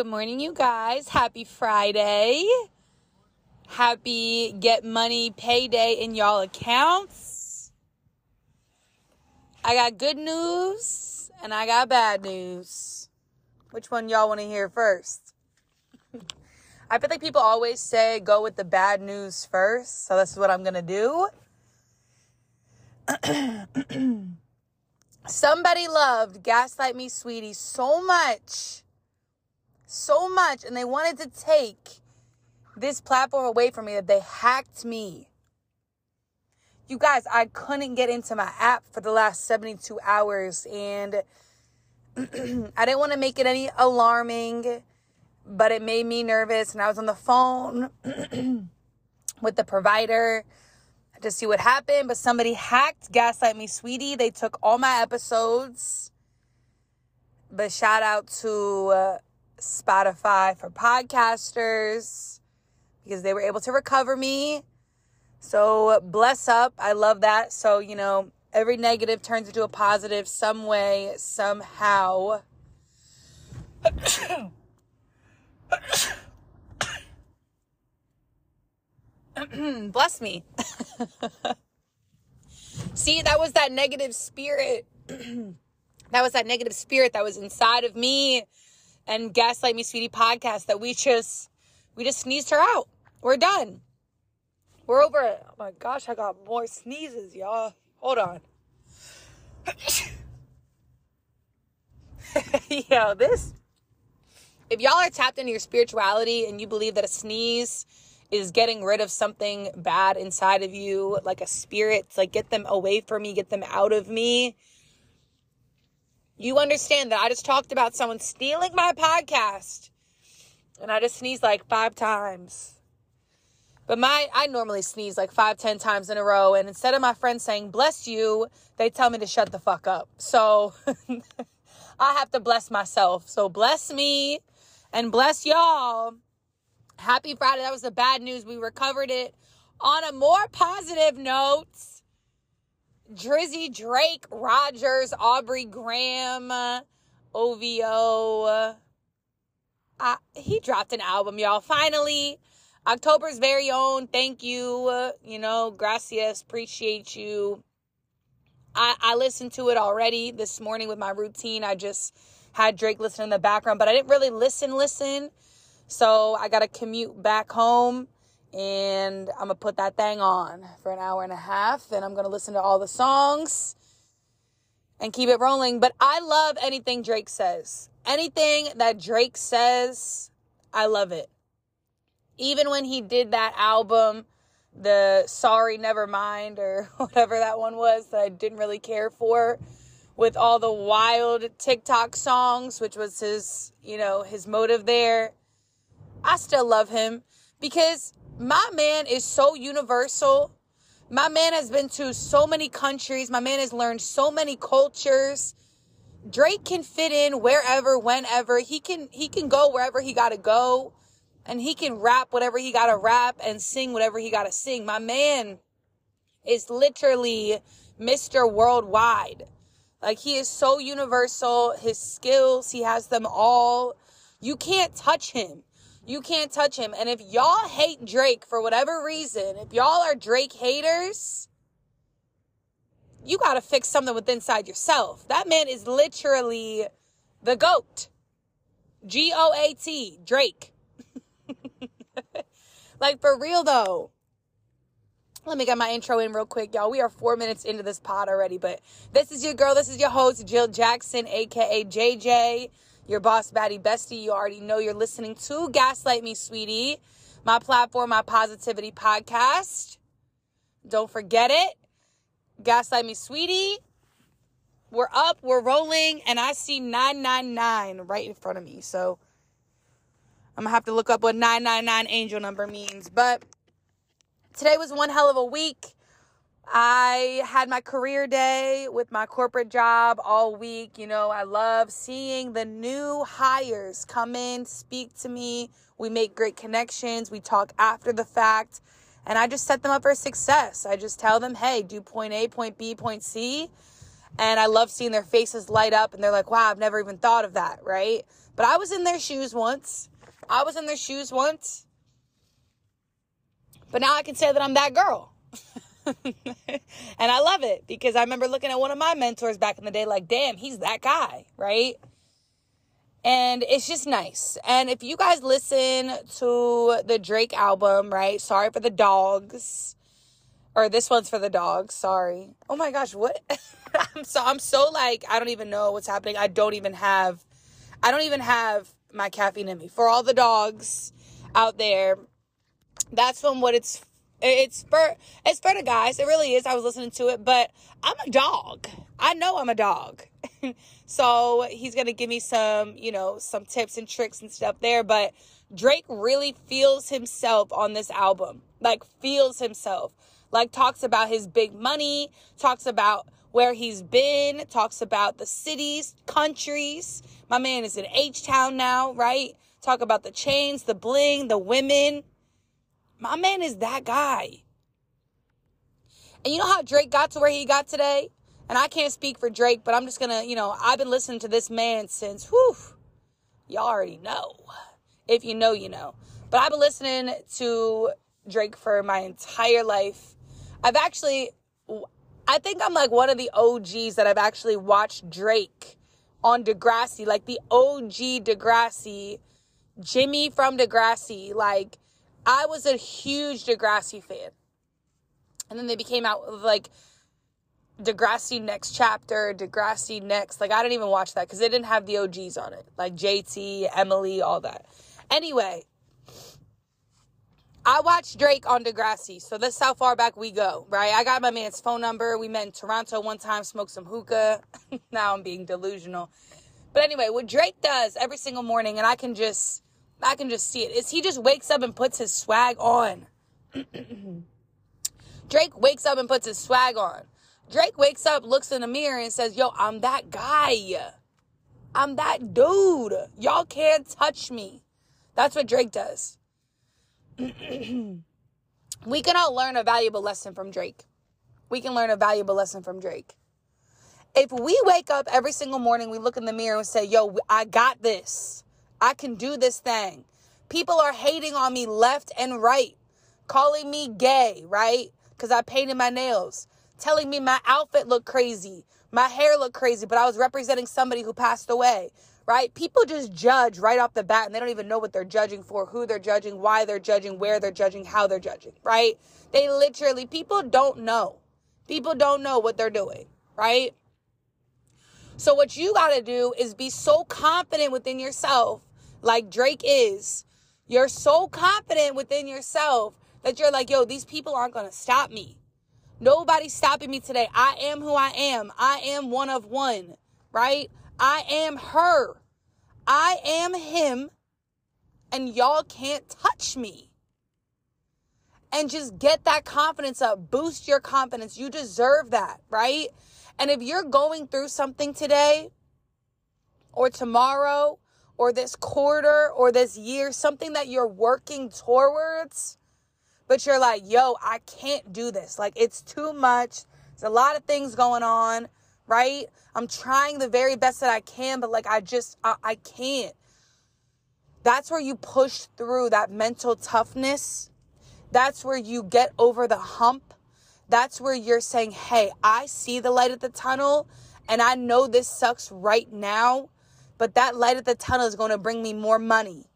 Good morning, you guys. Happy Friday. Happy get money payday in y'all accounts. I got good news and I got bad news. Which one y'all want to hear first? I feel like people always say go with the bad news first, so this is what I'm going to do. Somebody loved Gaslight Me Sweetie so much, so much, and they wanted to take this platform away from me that they hacked me. You guys, I couldn't get into my app for the last 72 hours, and I didn't want to make it any alarming, but it made me nervous, and I was on the phone with the provider to see what happened, but somebody hacked Gaslight Me Sweetie. They took all my episodes. But shout out to uh, Spotify for podcasters because they were able to recover me. So bless up. I love that. So, you know, every negative turns into a positive some way, somehow. Bless me. See, that was that negative spirit. that was that negative spirit that was inside of me and Gaslight Me Sweetie podcast that we just we just sneezed her out. We're done. We're over it. Oh my gosh, I got more sneezes, y'all. Hold on. Yo, this if y'all are tapped into your spirituality and you believe that a sneeze is getting rid of something bad inside of you, like a spirit, like get them away from me, get them out of me. You understand that I just talked about someone stealing my podcast and I just sneezed like five times. But my I normally sneeze like five, ten times in a row, and instead of my friends saying bless you, they tell me to shut the fuck up. So I have to bless myself. So bless me and bless y'all Happy Friday. That was the bad news. We recovered it. On a more positive note, Drizzy Drake, Rogers, Aubrey Graham, OVO. Uh, he dropped an album, y'all. Finally, October's very own. Thank you. You know, gracias. Appreciate you. I, I listened to it already this morning with my routine. I just had Drake listen in the background, but I didn't really listen, listen. So I got to commute back home and I'm to put that thing on for an hour and a half and I'm to listen to all the songs and keep it rolling. But I love anything Drake says. Anything that Drake says, I love it. Even when he did that album, the Sorry Never Mind or whatever that one was that I didn't really care for with all the wild TikTok songs, which was his, you know, his motive there. I still love him because my man is so universal. My man has been to so many countries. My man has learned so many cultures. Drake can fit in wherever, whenever. He can he can go wherever he got to go and he can rap whatever he got to rap and sing whatever he got to sing. My man is literally Mr. Worldwide. Like he is so universal. His skills, he has them all. You can't touch him. You can't touch him. And if y'all hate Drake for whatever reason, if y'all are Drake haters, you got to fix something with inside yourself. That man is literally the GOAT. G O A T, Drake. like for real though. Let me get my intro in real quick, y'all. We are four minutes into this pod already, but this is your girl. This is your host, Jill Jackson, aka JJ your boss baddie bestie. You already know you're listening to Gaslight Me Sweetie, my platform, my positivity podcast. Don't forget it. Gaslight Me Sweetie. We're up, we're rolling, and I see 999 right in front of me. So I'm gonna have to look up what 999 angel number means. But today was one hell of a week. I had my career day with my corporate job all week. You know, I love seeing the new hires come in, speak to me. We make great connections. We talk after the fact. And I just set them up for success. I just tell them, hey, do point A, point B, point C. And I love seeing their faces light up and they're like, wow, I've never even thought of that, right? But I was in their shoes once. I was in their shoes once. But now I can say that I'm that girl. and I love it because I remember looking at one of my mentors back in the day, like, damn, he's that guy, right? And it's just nice. And if you guys listen to the Drake album, right? Sorry for the dogs. Or this one's for the dogs, sorry. Oh my gosh, what? I'm so I'm so like I don't even know what's happening. I don't even have I don't even have my caffeine in me. For all the dogs out there, that's from what it's it's for it's for the guys. It really is. I was listening to it, but I'm a dog. I know I'm a dog. so he's gonna give me some, you know, some tips and tricks and stuff there. But Drake really feels himself on this album. Like feels himself. Like talks about his big money, talks about where he's been, talks about the cities, countries. My man is in H Town now, right? Talk about the chains, the bling, the women. My man is that guy. And you know how Drake got to where he got today? And I can't speak for Drake, but I'm just gonna, you know, I've been listening to this man since, whew, y'all already know. If you know, you know. But I've been listening to Drake for my entire life. I've actually, I think I'm like one of the OGs that I've actually watched Drake on Degrassi, like the OG Degrassi, Jimmy from Degrassi, like I was a huge Degrassi fan. And then they became out with like Degrassi Next Chapter, Degrassi Next. Like I didn't even watch that because they didn't have the OGs on it. Like JT, Emily, all that. Anyway, I watched Drake on Degrassi. So that's how far back we go, right? I got my man's phone number. We met in Toronto one time, smoked some hookah. now I'm being delusional. But anyway, what Drake does every single morning, and I can just I can just see it. Is he just wakes up and puts his swag on. Drake wakes up and puts his swag on. Drake wakes up, looks in the mirror, and says, Yo, I'm that guy. I'm that dude. Y'all can't touch me. That's what Drake does. we can all learn a valuable lesson from Drake. We can learn a valuable lesson from Drake. If we wake up every single morning, we look in the mirror and say, Yo, I got this. I can do this thing. People are hating on me left and right, calling me gay, right? Because I painted my nails, telling me my outfit looked crazy, my hair looked crazy, but I was representing somebody who passed away, right? People just judge right off the bat and they don't even know what they're judging for, who they're judging, why they're judging, where they're judging, how they're judging, right? They literally, people don't know. People don't know what they're doing, right? So, what you got to do is be so confident within yourself like Drake is, you're so confident within yourself that you're like, yo, these people aren't going to stop me. Nobody's stopping me today. I am who I am. I am one of one, right? I am her. I am him. And y'all can't touch me. And just get that confidence up. Boost your confidence. You deserve that, right? And if you're going through something today or tomorrow or this quarter or this year, something that you're working towards, but you're like, yo, I can't do this. Like, it's too much. There's a lot of things going on, right? I'm trying the very best that I can, but like, I just, I, I can't. That's where you push through that mental toughness. That's where you get over the hump. That's where you're saying, hey, I see the light at the tunnel and I know this sucks right now, but that light at the tunnel is going to bring me more money.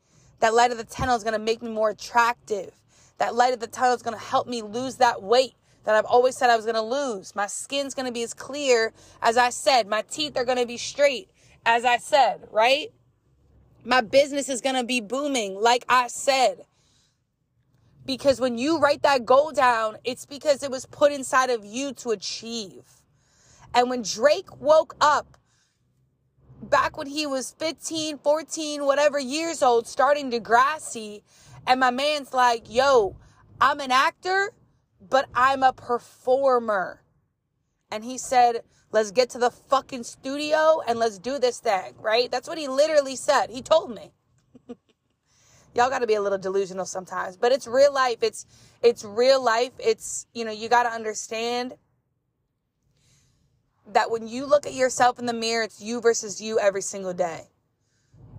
That light at the tunnel is going to make me more attractive. That light at the tunnel is going to help me lose that weight that I've always said I was going to lose. My skin's going to be as clear as I said. My teeth are going to be straight as I said, right? My business is going to be booming like I said. Because when you write that goal down, it's because it was put inside of you to achieve. And when Drake woke up back when he was 15, 14, whatever years old, starting Degrassi. And my man's like, yo, I'm an actor, but I'm a performer. And he said, let's get to the fucking studio and let's do this thing, right? That's what he literally said. He told me. Y'all got to be a little delusional sometimes, but it's real life. It's it's real life. It's, you know, you got to understand that when you look at yourself in the mirror, it's you versus you every single day.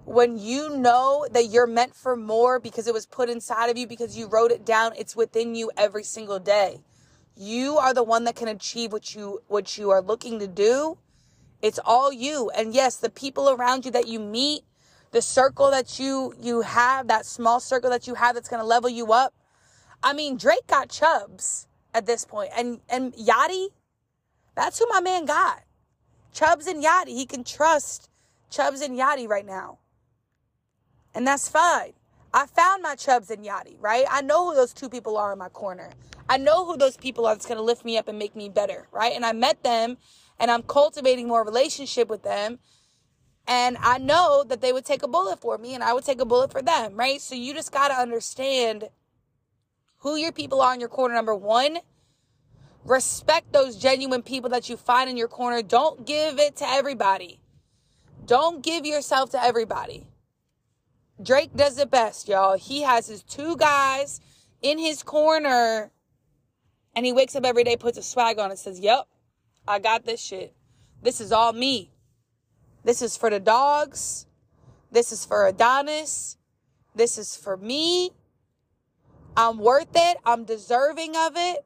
When you know that you're meant for more because it was put inside of you, because you wrote it down, it's within you every single day. You are the one that can achieve what you what you are looking to do. It's all you. And yes, the people around you that you meet, the circle that you you have, that small circle that you have that's to level you up. I mean, Drake got Chubbs at this point. And and Yachty, that's who my man got. Chubbs and Yachty. He can trust Chubbs and Yachty right now. And that's fine. I found my Chubbs and Yachty, right? I know who those two people are in my corner. I know who those people are that's going to lift me up and make me better, right? And I met them and I'm cultivating more relationship with them. And I know that they would take a bullet for me and I would take a bullet for them, right? So you just got to understand who your people are in your corner. Number one, respect those genuine people that you find in your corner. Don't give it to everybody. Don't give yourself to everybody. Drake does it best, y'all. He has his two guys in his corner and he wakes up every day, puts a swag on and says, Yep, I got this shit. This is all me. This is for the dogs. This is for Adonis. This is for me. I'm worth it. I'm deserving of it.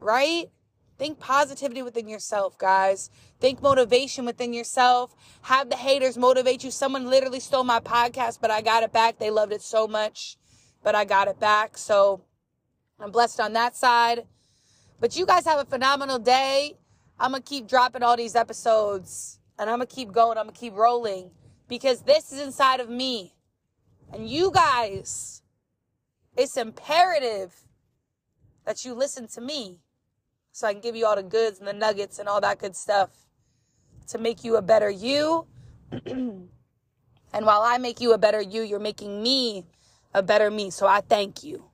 Right? Think positivity within yourself, guys. Think motivation within yourself. Have the haters motivate you. Someone literally stole my podcast, but I got it back. They loved it so much, but I got it back. So I'm blessed on that side. But you guys have a phenomenal day. I'm going to keep dropping all these episodes and I'm going to keep going. I'm going to keep rolling because this is inside of me. And you guys it's imperative that you listen to me so I can give you all the goods and the nuggets and all that good stuff to make you a better you. and while I make you a better you, you're making me a better me. So I thank you.